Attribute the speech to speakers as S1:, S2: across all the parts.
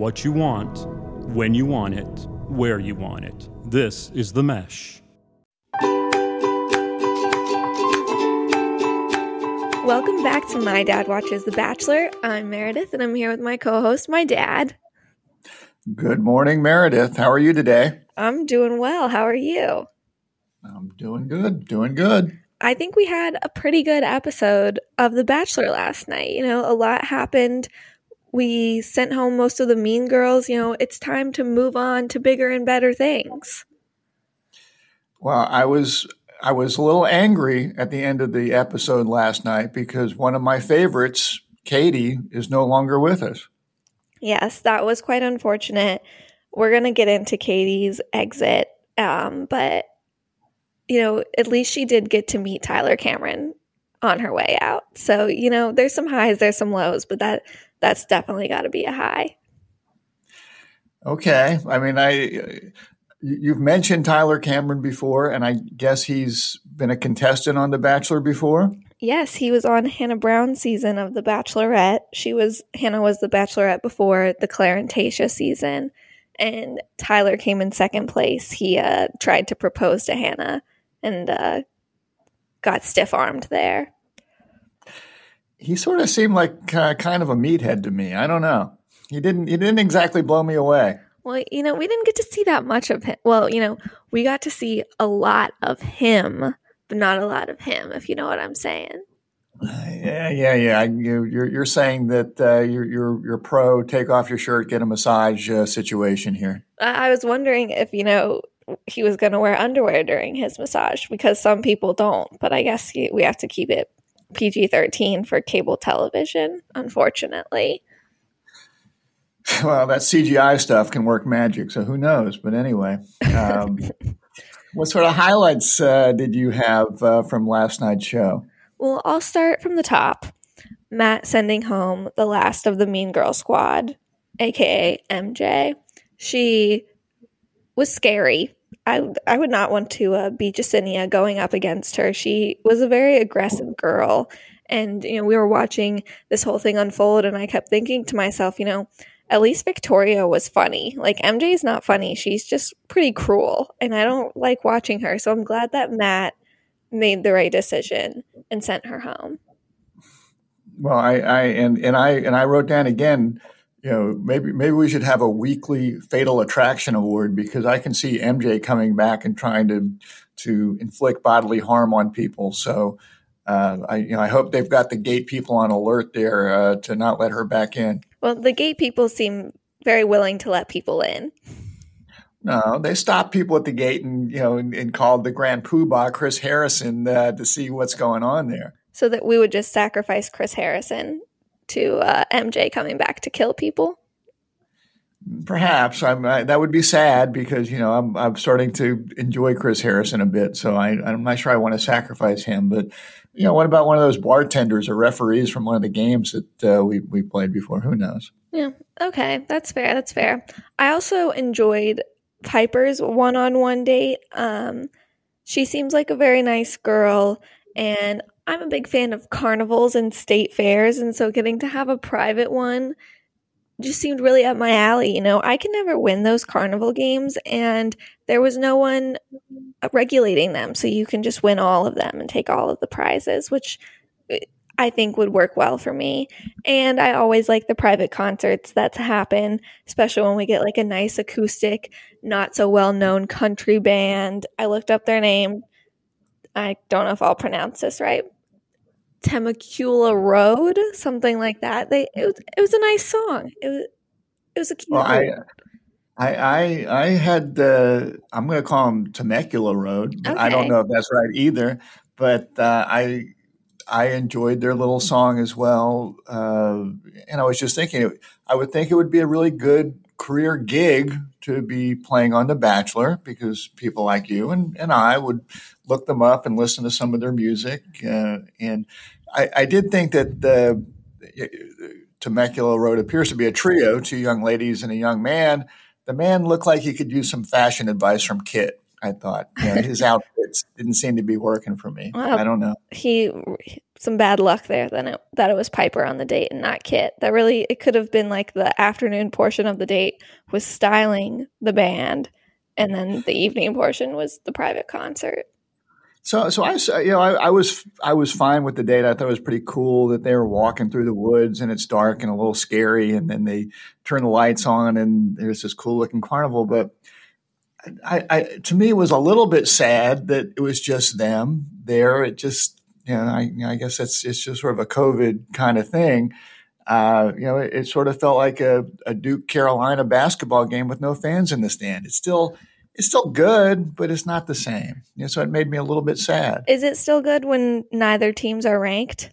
S1: what you want, when you want it, where you want it. This is The Mesh.
S2: Welcome back to My Dad Watches The Bachelor. I'm Meredith and I'm here with my co host, my dad.
S3: Good morning, Meredith. How are you today?
S2: I'm doing well. How are you?
S3: I'm doing good. Doing good.
S2: I think we had a pretty good episode of The Bachelor last night. You know, a lot happened. We sent home most of the mean girls. You know, it's time to move on to bigger and better things.
S3: Well, I was I was a little angry at the end of the episode last night because one of my favorites, Katie, is no longer with us.
S2: Yes, that was quite unfortunate. We're going to get into Katie's exit, um, but you know, at least she did get to meet Tyler Cameron on her way out. So, you know, there's some highs, there's some lows, but that that's definitely got to be a high.
S3: Okay. I mean, I you've mentioned Tyler Cameron before and I guess he's been a contestant on The Bachelor before.
S2: Yes, he was on Hannah Brown's season of The Bachelorette. She was Hannah was the Bachelorette before the Clare and Tayshia season, and Tyler came in second place. He uh, tried to propose to Hannah and uh, got stiff armed there.
S3: He sort of seemed like uh, kind of a meathead to me. I don't know. He didn't. He didn't exactly blow me away.
S2: Well, you know, we didn't get to see that much of him. Well, you know, we got to see a lot of him but not a lot of him, if you know what I'm saying.
S3: Yeah, yeah, yeah. You, you're you're saying that uh, you're you're you're pro take off your shirt, get a massage uh, situation here.
S2: I was wondering if you know he was going to wear underwear during his massage because some people don't, but I guess he, we have to keep it PG thirteen for cable television, unfortunately.
S3: Well, that CGI stuff can work magic, so who knows? But anyway, um, what sort of highlights uh, did you have uh, from last night's show?
S2: Well, I'll start from the top. Matt sending home the last of the Mean Girl squad, aka MJ. She was scary. I I would not want to uh, be Jessenia going up against her. She was a very aggressive girl, and you know we were watching this whole thing unfold, and I kept thinking to myself, you know, at least Victoria was funny. Like MJ is not funny. She's just pretty cruel and I don't like watching her. So I'm glad that Matt made the right decision and sent her home.
S3: Well, I, I and and I and I wrote down again, you know, maybe maybe we should have a weekly fatal attraction award because I can see MJ coming back and trying to to inflict bodily harm on people. So uh, I you know I hope they've got the gate people on alert there uh, to not let her back in.
S2: Well, the gate people seem very willing to let people in.
S3: No, they stopped people at the gate and you know and, and called the Grand Poobah Chris Harrison uh, to see what's going on there.
S2: So that we would just sacrifice Chris Harrison to uh, MJ coming back to kill people.
S3: Perhaps I'm, I, that would be sad because you know I'm, I'm starting to enjoy Chris Harrison a bit, so I, I'm not sure I want to sacrifice him. But you know, what about one of those bartenders or referees from one of the games that uh, we we played before? Who knows?
S2: Yeah. Okay, that's fair. That's fair. I also enjoyed Piper's one-on-one date. Um, she seems like a very nice girl, and I'm a big fan of carnivals and state fairs, and so getting to have a private one just seemed really up my alley. You know, I can never win those carnival games, and there was no one regulating them. So you can just win all of them and take all of the prizes, which uh, I think would work well for me. And I always like the private concerts that happen, especially when we get like a nice acoustic, not so well known country band. I looked up their name. I don't know if I'll pronounce this right, Temecula Road, something like that. They it was it was a nice song. It was it was a cute.
S3: Well, I, I I I had the I'm going to call them Temecula Road. Okay. I don't know if that's right either, but uh, I I enjoyed their little song as well. Uh, and I was just thinking, I would think it would be a really good career gig to be playing on The Bachelor because people like you and, and I would look them up and listen to some of their music. Uh, and I, I, did think that the Temecula Road appears to be a trio, two young ladies and a young man. The man looked like he could use some fashion advice from Kit. I thought you know, his outfits didn't seem to be working for me. Well, I don't know.
S2: He some bad luck there. Then it, that it was Piper on the date and not Kit. That really it could have been like the afternoon portion of the date was styling the band, and then the evening portion was the private concert.
S3: So, so I, you know, I, I, was, I was fine with the date. I thought it was pretty cool that they were walking through the woods and it's dark and a little scary, and then they turn the lights on and there's this cool looking carnival. But I, I, to me, it was a little bit sad that it was just them there. It just, you know, I, I guess it's it's just sort of a COVID kind of thing. Uh, you know, it, it, sort of felt like a, a Duke Carolina basketball game with no fans in the stand. It's still it's still good, but it's not the same. You know, so it made me a little bit sad.
S2: Is it still good when neither teams are ranked?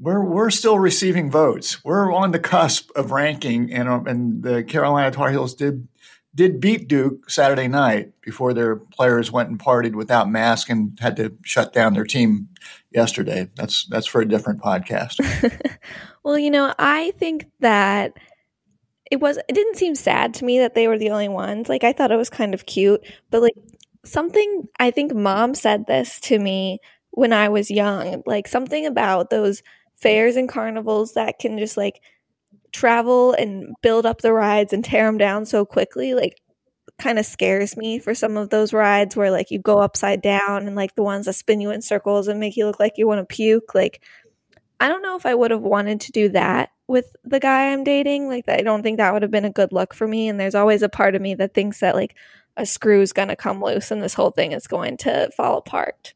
S3: We're we're still receiving votes. We're on the cusp of ranking, and and the Carolina Tar Heels did did beat Duke Saturday night before their players went and partied without masks and had to shut down their team yesterday. That's that's for a different podcast.
S2: well, you know, I think that it was it didn't seem sad to me that they were the only ones. Like I thought it was kind of cute, but like something I think mom said this to me when I was young, like something about those fairs and carnivals that can just like travel and build up the rides and tear them down so quickly like kind of scares me for some of those rides where like you go upside down and like the ones that spin you in circles and make you look like you want to puke like i don't know if i would have wanted to do that with the guy i'm dating like i don't think that would have been a good look for me and there's always a part of me that thinks that like a screw is going to come loose and this whole thing is going to fall apart.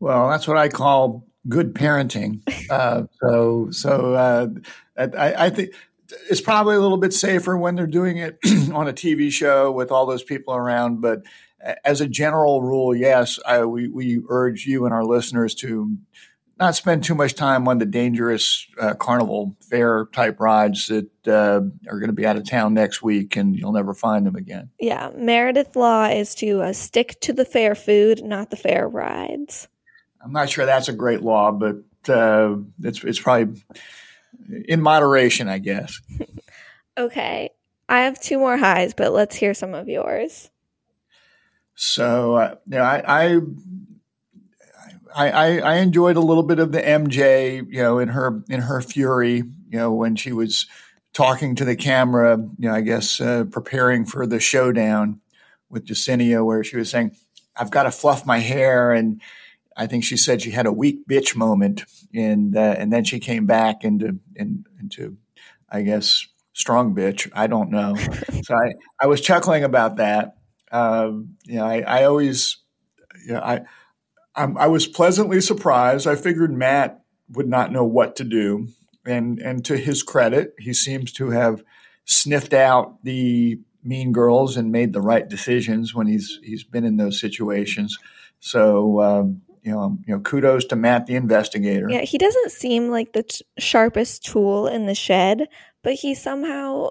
S3: Well that's what i call good parenting uh, so so uh, I, I think it's probably a little bit safer when they're doing it on a TV show with all those people around. But as a general rule, yes, I, we, we urge you and our listeners to not spend too much time on the dangerous uh, carnival fair type rides that uh, are going to be out of town next week and you'll never find them again.
S2: Yeah, Meredith law is to uh, stick to the fair food, not the fair rides.
S3: I'm not sure that's a great law, but uh, it's it's probably in moderation, I guess.
S2: okay. I have two more highs, but let's hear some of yours.
S3: So, uh, you know, I, I I, I, enjoyed a little bit of the MJ, you know, in her in her fury, you know, when she was talking to the camera, you know, I guess uh, preparing for the showdown with Jessenia, where she was saying, "I've got to fluff my hair," and I think she said she had a weak bitch moment, and uh, and then she came back into in, into, I guess, strong bitch. I don't know. so I I was chuckling about that. Um, you know, I I always, you know, I I'm, I was pleasantly surprised. I figured Matt would not know what to do, and and to his credit, he seems to have sniffed out the mean girls and made the right decisions when he's he's been in those situations. So um, you know, you know, kudos to Matt, the investigator.
S2: Yeah, he doesn't seem like the t- sharpest tool in the shed, but he somehow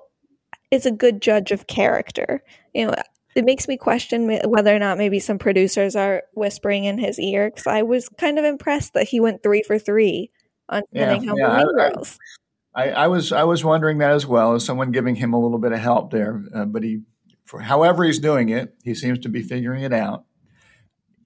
S2: is a good judge of character. You know, it makes me question whether or not maybe some producers are whispering in his ear because I was kind of impressed that he went three for three on spinning yeah, yeah, Girls.
S3: I, I, was I was wondering that as well as someone giving him a little bit of help there, uh, but he, for however he's doing it, he seems to be figuring it out.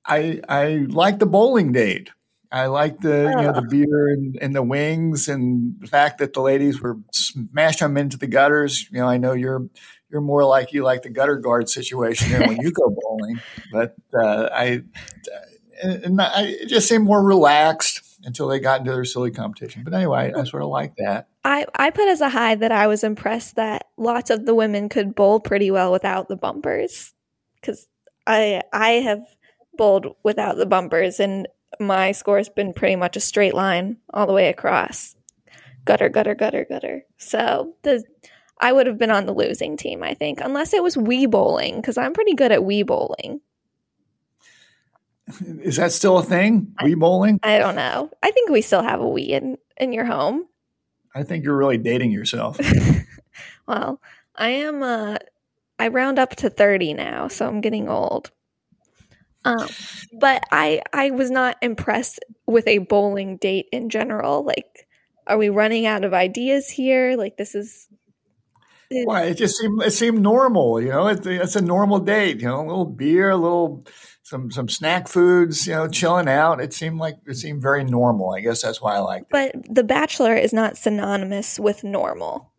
S3: I I like the bowling date. I like the you know the beer and, and, the wings and the fact that the ladies were smashing them into the gutters. You know, I know you're you're more like you like the gutter guard situation than when you go bowling, but uh, I and I just seemed more relaxed until they got into their silly competition. But anyway, I sort of like that.
S2: I, I put as a high that I was impressed that lots of the women could bowl pretty well without the bumpers because I I have bowled without the bumpers, and my score's been pretty much a straight line all the way across. Gutter, gutter, gutter, gutter. So the I would have been on the losing team, I think, unless it was Wii bowling, because I'm pretty good at Wii bowling.
S3: Is that still a thing? Wii bowling?
S2: I don't know. I think we still have a Wii in, in your home.
S3: I think you're really dating yourself.
S2: well, I am uh I round up to 30 now, so I'm getting old. Um, but I I was not impressed with a bowling date in general. Like, are we running out of ideas here? Like, this is.
S3: Why it just seemed it seemed normal, you know. It, it's a normal date, you know, a little beer, a little some some snack foods, you know, chilling out. It seemed like it seemed very normal. I guess that's why I liked it.
S2: But The Bachelor is not synonymous with normal.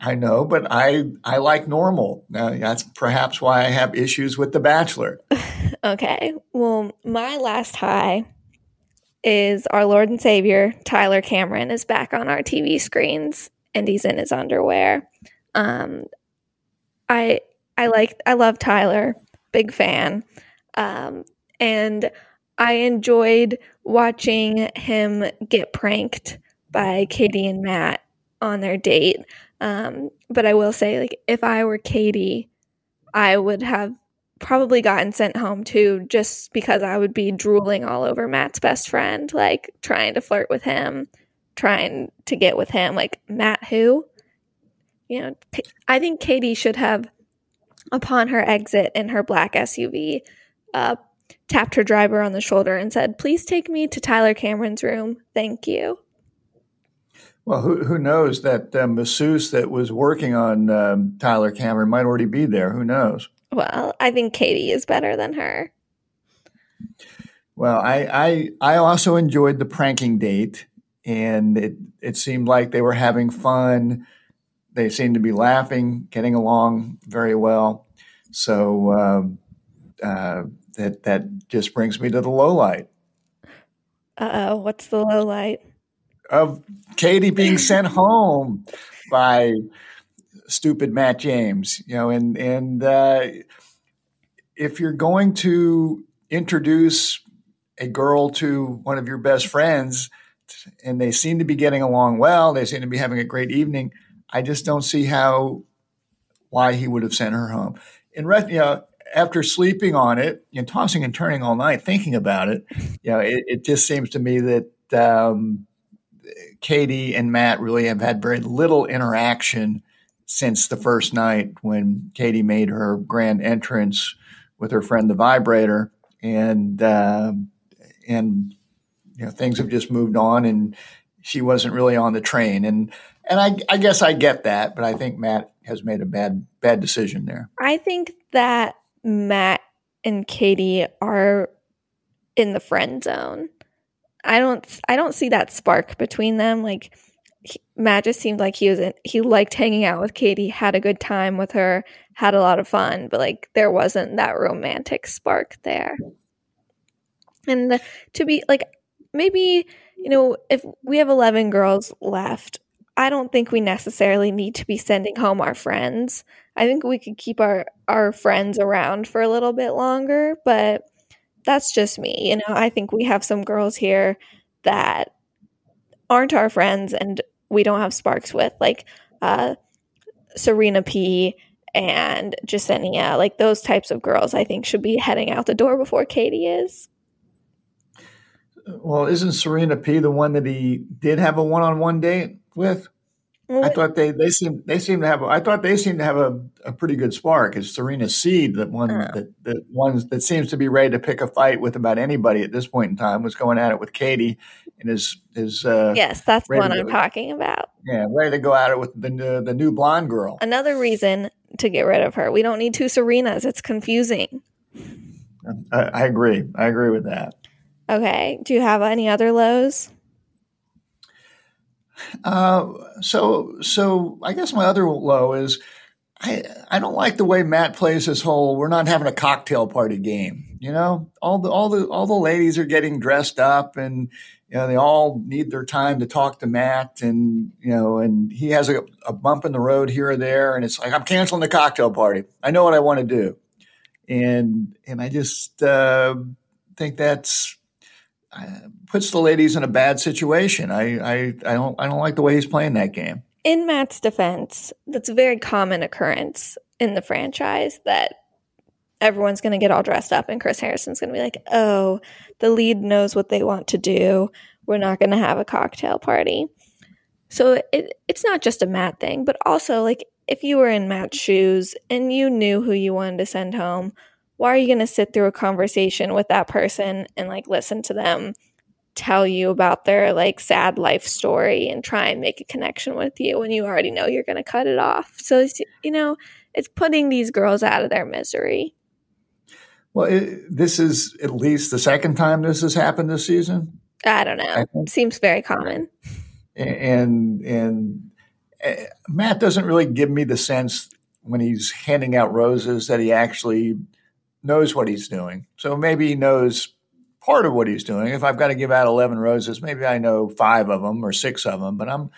S3: I know, but I I like normal. Uh, that's perhaps why I have issues with The Bachelor.
S2: okay. Well, my last high is our Lord and Savior Tyler Cameron is back on our TV screens and he's in his underwear. Um, I I like I love Tyler, big fan, um, and I enjoyed watching him get pranked by Katie and Matt on their date. Um, but I will say, like, if I were Katie, I would have probably gotten sent home too, just because I would be drooling all over Matt's best friend, like trying to flirt with him, trying to get with him. Like, Matt, who? You know, I think Katie should have, upon her exit in her black SUV, uh, tapped her driver on the shoulder and said, Please take me to Tyler Cameron's room. Thank you.
S3: Well, who, who knows that uh, masseuse that was working on um, Tyler Cameron might already be there. Who knows?
S2: Well, I think Katie is better than her.
S3: Well, I, I I also enjoyed the pranking date, and it it seemed like they were having fun. They seemed to be laughing, getting along very well. So um, uh, that that just brings me to the low light.
S2: Uh oh, what's the low light?
S3: Of Katie being sent home by stupid Matt James. You know, and and uh, if you're going to introduce a girl to one of your best friends, and they seem to be getting along well, they seem to be having a great evening. I just don't see how why he would have sent her home. And you know, after sleeping on it and tossing and turning all night thinking about it, you know, it, it just seems to me that um, Katie and Matt really have had very little interaction since the first night when Katie made her grand entrance with her friend the vibrator, and uh, and you know things have just moved on, and she wasn't really on the train, and and I, I guess I get that, but I think Matt has made a bad bad decision there.
S2: I think that Matt and Katie are in the friend zone. I don't I don't see that spark between them. Like he, Matt just seemed like he was in, he liked hanging out with Katie, had a good time with her, had a lot of fun, but like there wasn't that romantic spark there. And to be like maybe you know if we have 11 girls left, I don't think we necessarily need to be sending home our friends. I think we could keep our our friends around for a little bit longer, but that's just me. You know, I think we have some girls here that aren't our friends and we don't have sparks with, like uh, Serena P and Jessenia. Like those types of girls, I think should be heading out the door before Katie is.
S3: Well, isn't Serena P the one that he did have a one-on-one date with? I thought they they seem they seem to have I thought they seem to have a, a pretty good spark. It's Serena C that one oh. that that one that seems to be ready to pick a fight with about anybody at this point in time was going at it with Katie and is is uh,
S2: yes that's the one I'm talking about.
S3: Yeah, ready to go at it with the uh, the new blonde girl.
S2: Another reason to get rid of her. We don't need two Serenas. It's confusing.
S3: I, I agree. I agree with that.
S2: Okay. Do you have any other lows?
S3: Uh, so, so I guess my other low is I I don't like the way Matt plays this whole we're not having a cocktail party game. You know, all the all the all the ladies are getting dressed up and you know they all need their time to talk to Matt and you know and he has a, a bump in the road here or there and it's like I'm canceling the cocktail party. I know what I want to do, and and I just uh, think that's puts the ladies in a bad situation. I, I, I don't I don't like the way he's playing that game.
S2: In Matt's defense, that's a very common occurrence in the franchise that everyone's going to get all dressed up and Chris Harrison's going to be like, "Oh, the lead knows what they want to do. We're not going to have a cocktail party." So it, it's not just a Matt thing, but also like if you were in Matt's shoes and you knew who you wanted to send home, why are you going to sit through a conversation with that person and like listen to them tell you about their like sad life story and try and make a connection with you when you already know you're going to cut it off. So, you know, it's putting these girls out of their misery.
S3: Well, it, this is at least the second time this has happened this season.
S2: I don't know. I Seems very common.
S3: And and uh, Matt doesn't really give me the sense when he's handing out roses that he actually knows what he's doing. So maybe he knows part of what he's doing. If I've got to give out 11 roses, maybe I know 5 of them or 6 of them, but I'm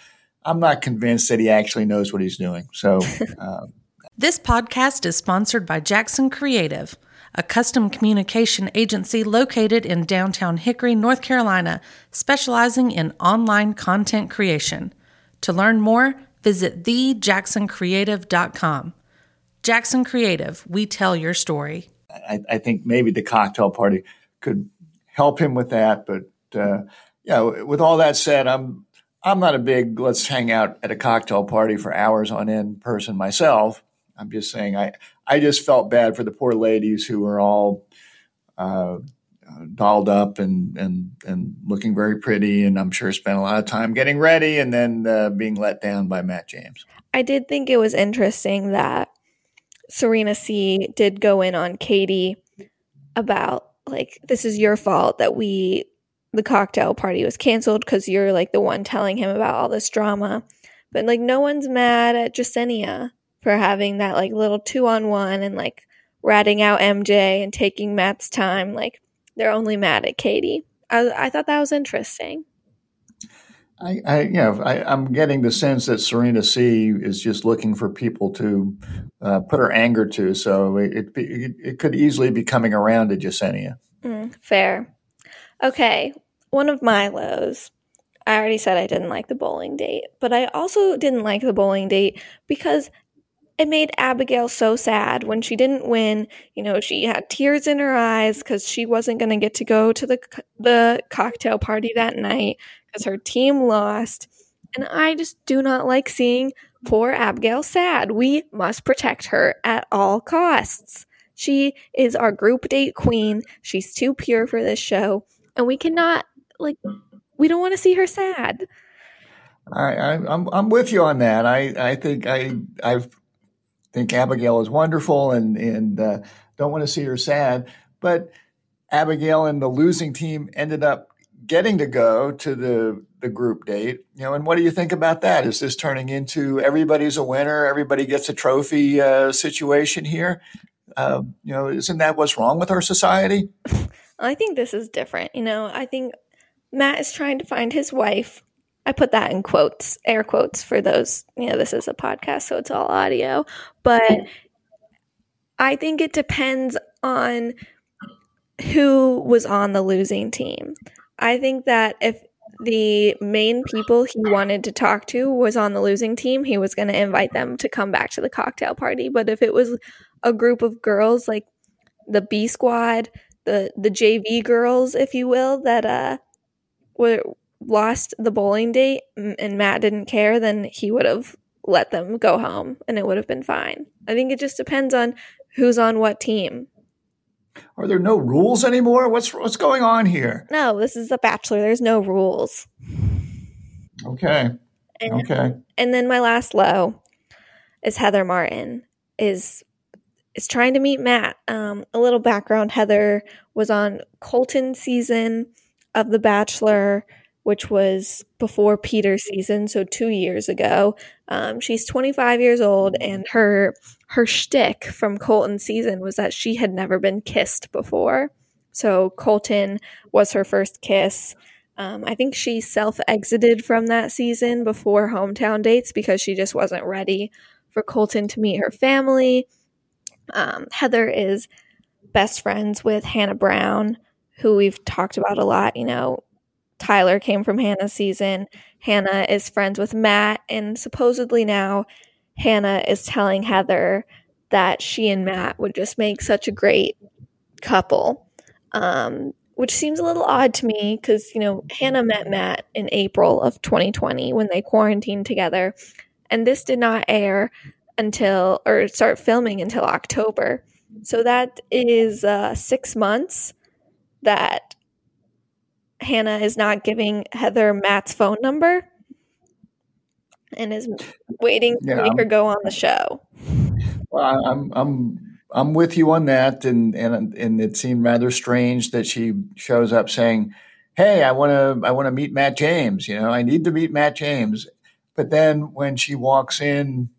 S3: I'm not convinced that he actually knows what he's doing. So um,
S4: This podcast is sponsored by Jackson Creative a custom communication agency located in downtown Hickory, North Carolina, specializing in online content creation. To learn more, visit thejacksoncreative.com. Jackson Creative, we tell your story.
S3: I, I think maybe the cocktail party could help him with that. But uh, yeah, with all that said, I'm I'm not a big let's hang out at a cocktail party for hours on end person myself. I'm just saying I I just felt bad for the poor ladies who were all uh, dolled up and and and looking very pretty, and I'm sure spent a lot of time getting ready, and then uh, being let down by Matt James.
S2: I did think it was interesting that Serena C did go in on Katie about like this is your fault that we the cocktail party was canceled because you're like the one telling him about all this drama. But like no one's mad at Jessenia for having that like little two on one and like ratting out MJ and taking Matt's time. Like they're only mad at Katie. I, I thought that was interesting.
S3: I, I you know, I, am getting the sense that Serena C is just looking for people to uh, put her anger to. So it, it, it could easily be coming around to Jessenia.
S2: Mm, fair. Okay, one of my lows I already said I didn't like the bowling date, but I also didn't like the bowling date because it made Abigail so sad when she didn't win. You know, she had tears in her eyes because she wasn't going to get to go to the the cocktail party that night because her team lost. And I just do not like seeing poor Abigail sad. We must protect her at all costs. She is our group date queen. She's too pure for this show, and we cannot like we don't want to see her sad.
S3: I, I, am I'm, I'm with you on that. I, I think I I've think Abigail is wonderful and and uh, don't want to see her sad. But Abigail and the losing team ended up getting to go to the the group date. You know, and what do you think about that? Is this turning into everybody's a winner, everybody gets a trophy uh, situation here? Uh, you know, isn't that what's wrong with our society?
S2: I think this is different. You know, I think Matt is trying to find his wife I put that in quotes, air quotes for those. You know, this is a podcast, so it's all audio. But I think it depends on who was on the losing team. I think that if the main people he wanted to talk to was on the losing team, he was going to invite them to come back to the cocktail party. But if it was a group of girls like the B squad, the the JV girls, if you will, that uh were lost the bowling date and Matt didn't care, then he would have let them go home and it would have been fine. I think it just depends on who's on what team.
S3: Are there no rules anymore? What's what's going on here?
S2: No, this is The Bachelor. There's no rules.
S3: Okay. And, okay.
S2: And then my last low is Heather Martin is is trying to meet Matt. Um, a little background: Heather was on Colton season of The Bachelor which was before Peter's season, so two years ago. Um, she's 25 years old, and her her shtick from Colton's season was that she had never been kissed before. So Colton was her first kiss. Um, I think she self exited from that season before hometown dates because she just wasn't ready for Colton to meet her family. Um, Heather is best friends with Hannah Brown, who we've talked about a lot. You know, Tyler came from Hannah's season. Hannah is friends with Matt, and supposedly now Hannah is telling Heather that she and Matt would just make such a great couple. Um, which seems a little odd to me because, you know, Hannah met Matt in April of 2020 when they quarantined together. And this did not air until, or start filming until October. So that is uh, six months that Hannah is not giving Heather Matt's phone number and is waiting to yeah, make her go on the show.
S3: Well, I'm I'm I'm with you on that, and and and it seemed rather strange that she shows up saying, "Hey, I want to I want to meet Matt James. You know, I need to meet Matt James." But then when she walks in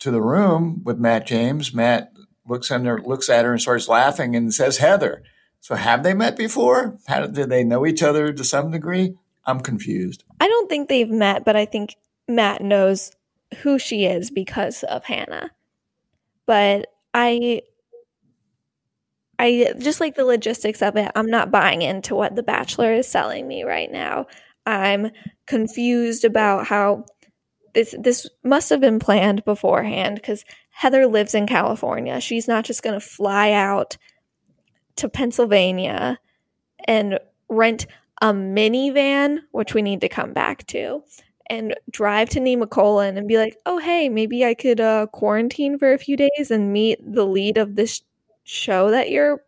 S3: to the room with Matt James, Matt looks at her looks at her and starts laughing and says, "Heather." So have they met before? How did they know each other to some degree? I'm confused.
S2: I don't think they've met, but I think Matt knows who she is because of Hannah. But I I just like the logistics of it. I'm not buying into what The Bachelor is selling me right now. I'm confused about how this this must have been planned beforehand because Heather lives in California. She's not just going to fly out to Pennsylvania and rent a minivan, which we need to come back to, and drive to Nemacolin and be like, oh, hey, maybe I could uh, quarantine for a few days and meet the lead of this show that you're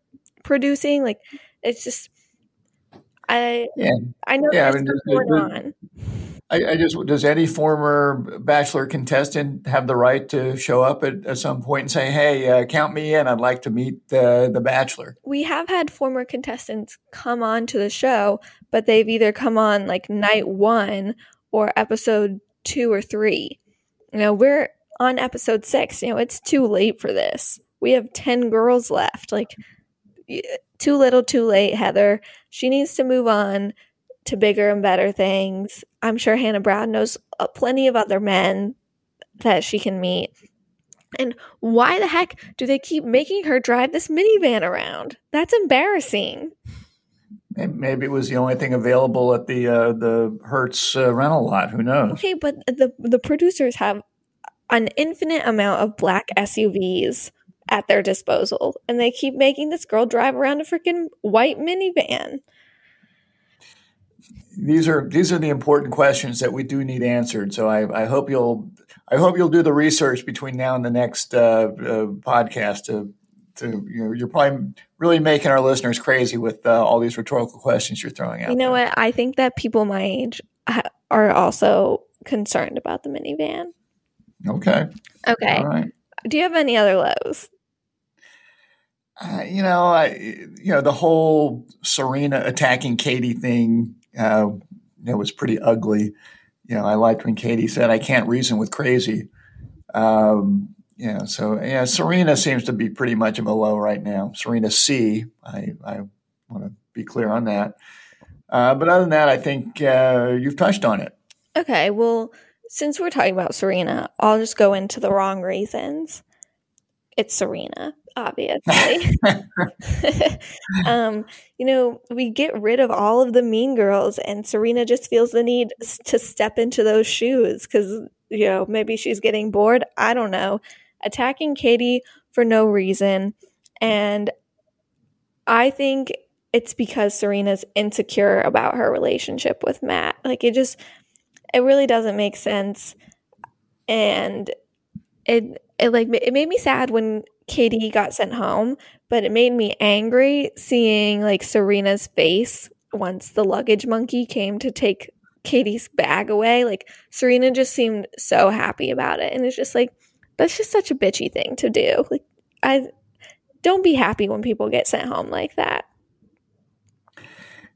S2: producing. Like, it's just, I, yeah. I know yeah, I mean, going on.
S3: I, I, just does any former bachelor contestant have the right to show up at, at some point and say, "Hey, uh, count me in. I'd like to meet the the bachelor."
S2: We have had former contestants come on to the show, but they've either come on like night one or episode two or three. You know, we're on episode six. You know, it's too late for this. We have 10 girls left. Like, too little, too late, Heather. She needs to move on to bigger and better things. I'm sure Hannah Brown knows uh, plenty of other men that she can meet. And why the heck do they keep making her drive this minivan around? That's embarrassing.
S3: Maybe it was the only thing available at the uh, the Hertz uh, rental lot. Who knows?
S2: Okay, but the the producers have an infinite amount of black SUVs at their disposal, and they keep making this girl drive around a freaking white minivan.
S3: These are these are the important questions that we do need answered. So I, I hope you'll I hope you'll do the research between now and the next uh, uh podcast to to you know you're probably really making our listeners crazy with uh, all these rhetorical questions you're throwing out.
S2: You know
S3: there.
S2: what? I think that people my age are also concerned about the minivan.
S3: Okay.
S2: Okay. All right. Do you have any other lows?
S3: Uh, you know, I you know the whole Serena attacking Katie thing. Uh, was pretty ugly. You know, I liked when Katie said, "I can't reason with crazy." Um, yeah, so yeah, Serena seems to be pretty much of a low right now. Serena C. I, I want to be clear on that. Uh, but other than that, I think uh, you've touched on it.
S2: Okay, well, since we're talking about Serena, I'll just go into the wrong reasons. It's Serena, obviously. um, you know, we get rid of all of the mean girls, and Serena just feels the need to step into those shoes because, you know, maybe she's getting bored. I don't know attacking Katie for no reason. And I think it's because Serena's insecure about her relationship with Matt. Like it just it really doesn't make sense. And it it like it made me sad when Katie got sent home, but it made me angry seeing like Serena's face once the luggage monkey came to take Katie's bag away. Like Serena just seemed so happy about it. And it's just like that's just such a bitchy thing to do. Like I don't be happy when people get sent home like that.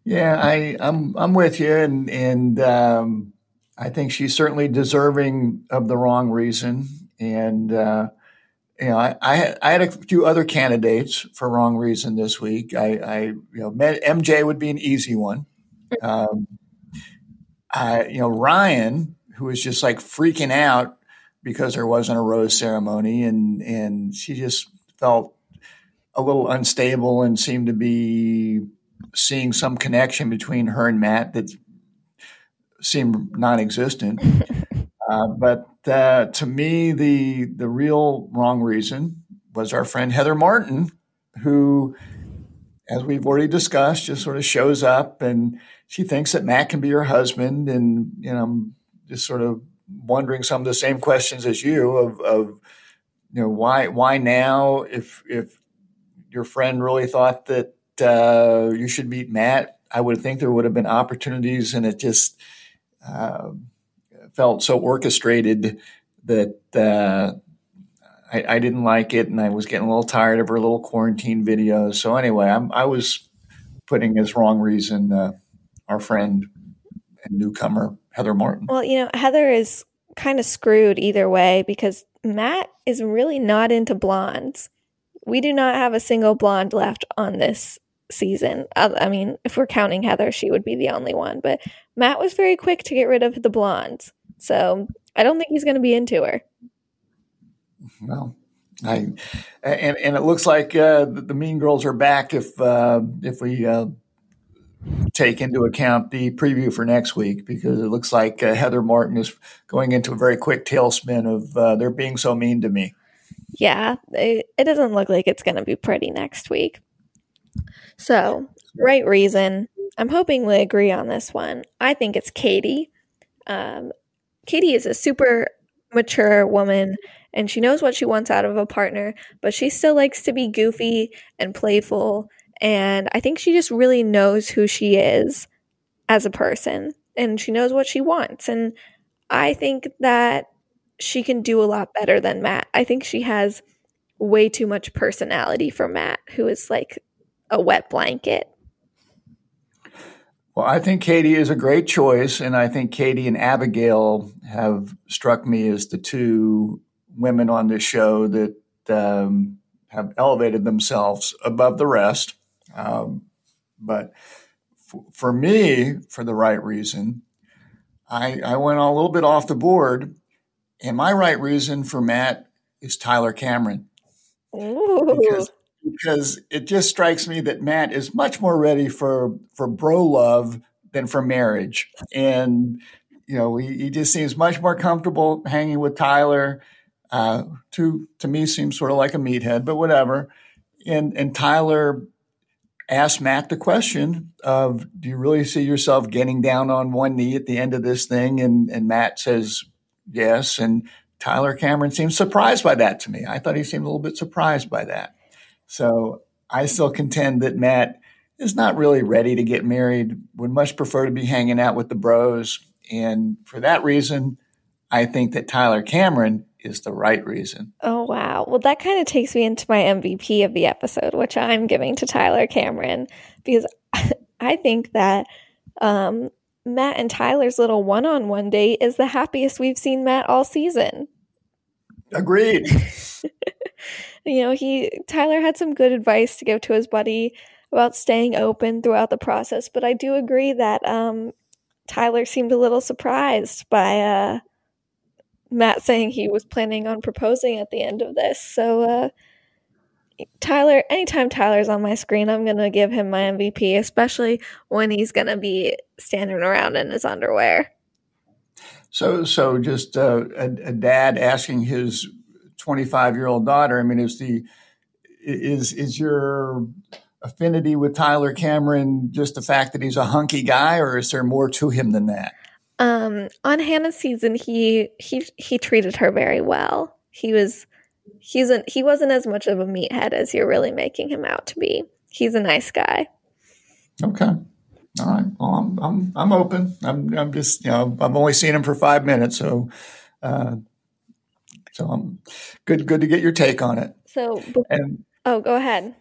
S3: Yeah, I, I'm I'm with you, and and um, I think she's certainly deserving of the wrong reason. And uh, you know, I, I had, I had a few other candidates for wrong reason this week. I, I you know, MJ would be an easy one. Um, I, you know, Ryan, who was just like freaking out because there wasn't a rose ceremony, and and she just felt a little unstable and seemed to be seeing some connection between her and Matt that seemed non-existent. uh, but uh, to me, the the real wrong reason was our friend Heather Martin, who, as we've already discussed, just sort of shows up and she thinks that Matt can be her husband, and you know, I'm just sort of wondering some of the same questions as you of, of you know why why now if if your friend really thought that uh, you should meet Matt I would think there would have been opportunities, and it just uh, felt so orchestrated that uh, I, I, didn't like it, and I was getting a little tired of her little quarantine videos. So anyway, I'm, i was putting as wrong reason uh, our friend and newcomer Heather Martin.
S2: Well, you know, Heather is kind of screwed either way because Matt is really not into blondes. We do not have a single blonde left on this season. I mean, if we're counting Heather, she would be the only one. But Matt was very quick to get rid of the blondes. So I don't think he's going to be into her.
S3: Well, I and and it looks like uh, the Mean Girls are back if uh, if we uh, take into account the preview for next week because it looks like uh, Heather Martin is going into a very quick tailspin of uh, they're being so mean to me.
S2: Yeah, it, it doesn't look like it's going to be pretty next week. So, right reason. I'm hoping we agree on this one. I think it's Katie. Um, Katie is a super mature woman and she knows what she wants out of a partner, but she still likes to be goofy and playful. And I think she just really knows who she is as a person and she knows what she wants. And I think that she can do a lot better than Matt. I think she has way too much personality for Matt, who is like a wet blanket.
S3: Well, I think Katie is a great choice, and I think Katie and Abigail have struck me as the two women on this show that um, have elevated themselves above the rest. Um, but f- for me, for the right reason, I, I went a little bit off the board, and my right reason for Matt is Tyler Cameron.
S2: Ooh.
S3: Because because it just strikes me that Matt is much more ready for for bro love than for marriage, and you know he, he just seems much more comfortable hanging with Tyler. Uh, to to me, seems sort of like a meathead, but whatever. And and Tyler asked Matt the question of, "Do you really see yourself getting down on one knee at the end of this thing?" And and Matt says yes, and Tyler Cameron seems surprised by that to me. I thought he seemed a little bit surprised by that. So I still contend that Matt is not really ready to get married, would much prefer to be hanging out with the bros. And for that reason, I think that Tyler Cameron is the right reason.
S2: Oh, wow. Well, that kind of takes me into my MVP of the episode, which I'm giving to Tyler Cameron because I think that um, Matt and Tyler's little one on one date is the happiest we've seen Matt all season.
S3: Agreed.
S2: you know, he Tyler had some good advice to give to his buddy about staying open throughout the process, but I do agree that um, Tyler seemed a little surprised by uh, Matt saying he was planning on proposing at the end of this. So, uh, Tyler, anytime Tyler's on my screen, I'm going to give him my MVP, especially when he's going to be standing around in his underwear.
S3: So, so just uh, a, a, dad asking his 25 year old daughter. I mean, is the is is your affinity with Tyler Cameron just the fact that he's a hunky guy, or is there more to him than that?
S2: Um, on Hannah's season, he he he treated her very well. He was he's a, he wasn't as much of a meathead as you're really making him out to be. He's a nice guy.
S3: Okay. All right. Well, I'm I'm I'm open. I'm I'm just you know I've only seen him for five minutes, so uh, so I'm good. Good to get your take on it.
S2: So, and oh, go ahead.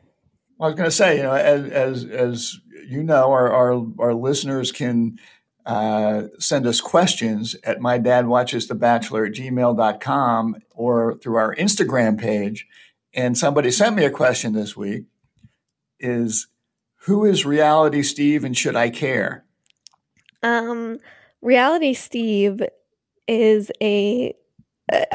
S3: I was going to say, you know, as as as you know, our our, our listeners can uh, send us questions at my dad watches the bachelor at gmail.com or through our Instagram page. And somebody sent me a question this week is who is reality Steve and should I care?
S2: Um, reality Steve is a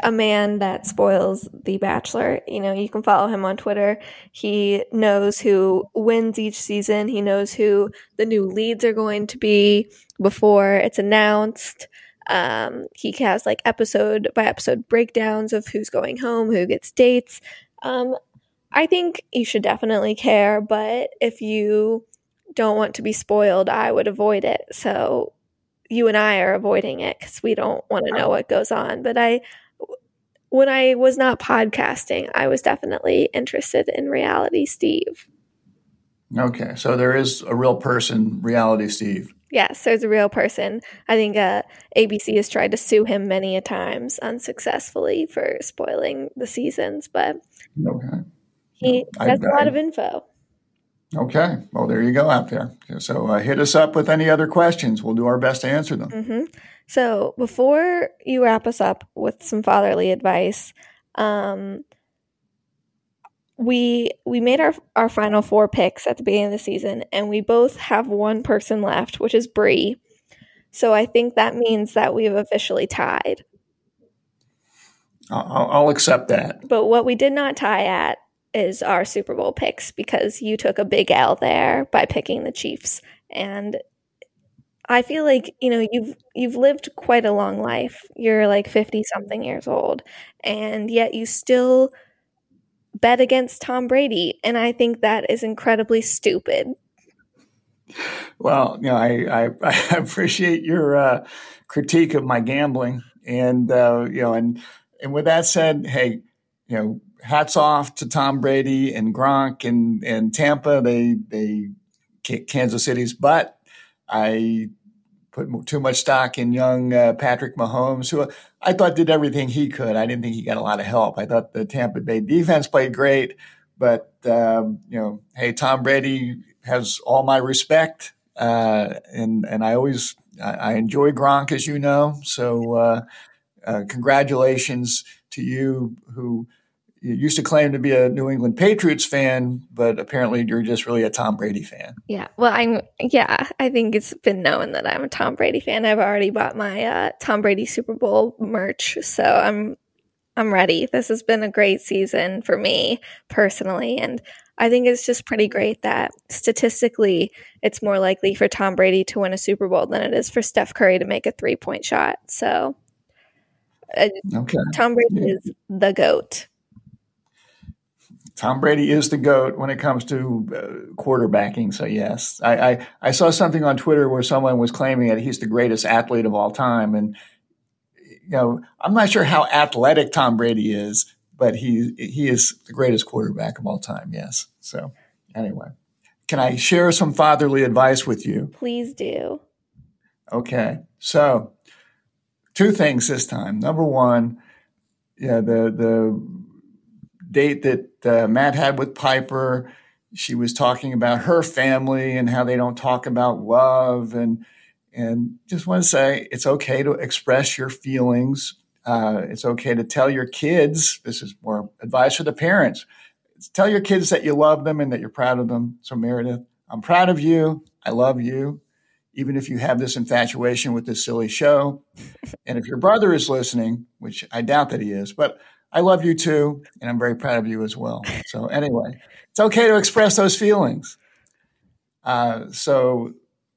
S2: a man that spoils The Bachelor. You know, you can follow him on Twitter. He knows who wins each season, he knows who the new leads are going to be before it's announced. Um, he has like episode by episode breakdowns of who's going home, who gets dates. Um, I think you should definitely care, but if you don't want to be spoiled, I would avoid it. So you and I are avoiding it because we don't want to know what goes on. But I, when I was not podcasting, I was definitely interested in reality Steve.
S3: Okay, so there is a real person, reality Steve.
S2: Yes, there's a real person. I think uh, ABC has tried to sue him many a times unsuccessfully for spoiling the seasons, but
S3: okay.
S2: he has I, a lot I, of info.
S3: Okay, well there you go out there. So uh, hit us up with any other questions. We'll do our best to answer them.
S2: Mm-hmm. So before you wrap us up with some fatherly advice, um, we we made our our final four picks at the beginning of the season, and we both have one person left, which is Bri. So I think that means that we've officially tied.
S3: I'll, I'll accept that.
S2: But what we did not tie at is our Super Bowl picks because you took a big L there by picking the Chiefs, and I feel like you know you've you've lived quite a long life. You're like fifty something years old, and yet you still bet against Tom Brady. And I think that is incredibly stupid.
S3: Well, you know, I, I, I appreciate your uh, critique of my gambling. And, uh, you know, and, and with that said, hey, you know, hats off to Tom Brady and Gronk and, and Tampa. They, they kick Kansas City's butt. I put too much stock in young uh, Patrick Mahomes, who I thought did everything he could. I didn't think he got a lot of help. I thought the Tampa Bay defense played great, but um, you know, hey, Tom Brady has all my respect, uh, and and I always I, I, enjoy Gronk, as you know. So uh, uh congratulations to you who you used to claim to be a New England Patriots fan, but apparently you're just really a Tom Brady fan.
S2: Yeah. Well, I'm, yeah, I think it's been known that I'm a Tom Brady fan. I've already bought my uh, Tom Brady Super Bowl merch. So I'm, I'm ready. This has been a great season for me personally. And I think it's just pretty great that statistically it's more likely for Tom Brady to win a Super Bowl than it is for Steph Curry to make a three point shot. So, uh, okay. Tom Brady yeah. is the GOAT.
S3: Tom Brady is the goat when it comes to uh, quarterbacking. So yes, I, I, I saw something on Twitter where someone was claiming that he's the greatest athlete of all time, and you know I'm not sure how athletic Tom Brady is, but he he is the greatest quarterback of all time. Yes. So anyway, can I share some fatherly advice with you?
S2: Please do.
S3: Okay, so two things this time. Number one, yeah, the the date that uh, Matt had with Pieper, she was talking about her family and how they don't talk about love and and just want to say it's okay to express your feelings. Uh, it's okay to tell your kids. This is more advice for the parents. Tell your kids that you love them and that you're proud of them. So Meredith, I'm proud of you. I love you, even if you have this infatuation with this silly show. And if your brother is listening, which I doubt that he is, but I love you too, and I'm very proud of you as well. So anyway, it's okay to express those feelings. Uh, so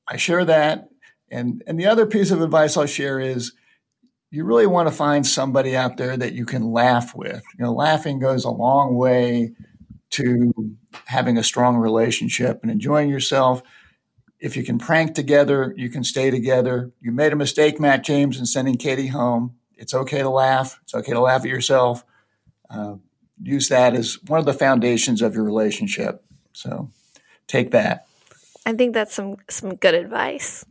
S3: I share that, and and the other piece of advice I'll share is you really want to find somebody out there that you can laugh with. You know, laughing goes a long way to having a strong relationship and enjoying yourself. If you can prank together, you can stay together. You made a mistake, Matt James, in sending Katie home it's okay to laugh. It's okay to laugh at yourself. Uh, use that as one of the foundations of your relationship. So take that.
S2: I think that's some some good advice.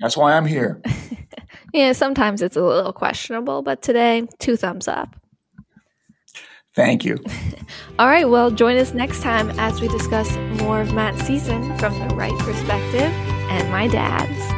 S3: That's why I'm here.
S2: yeah, sometimes it's a little questionable, but today, two thumbs up.
S3: Thank you.
S2: All right, well, join us next time as we discuss more of Matt's season from the right perspective and my dad's.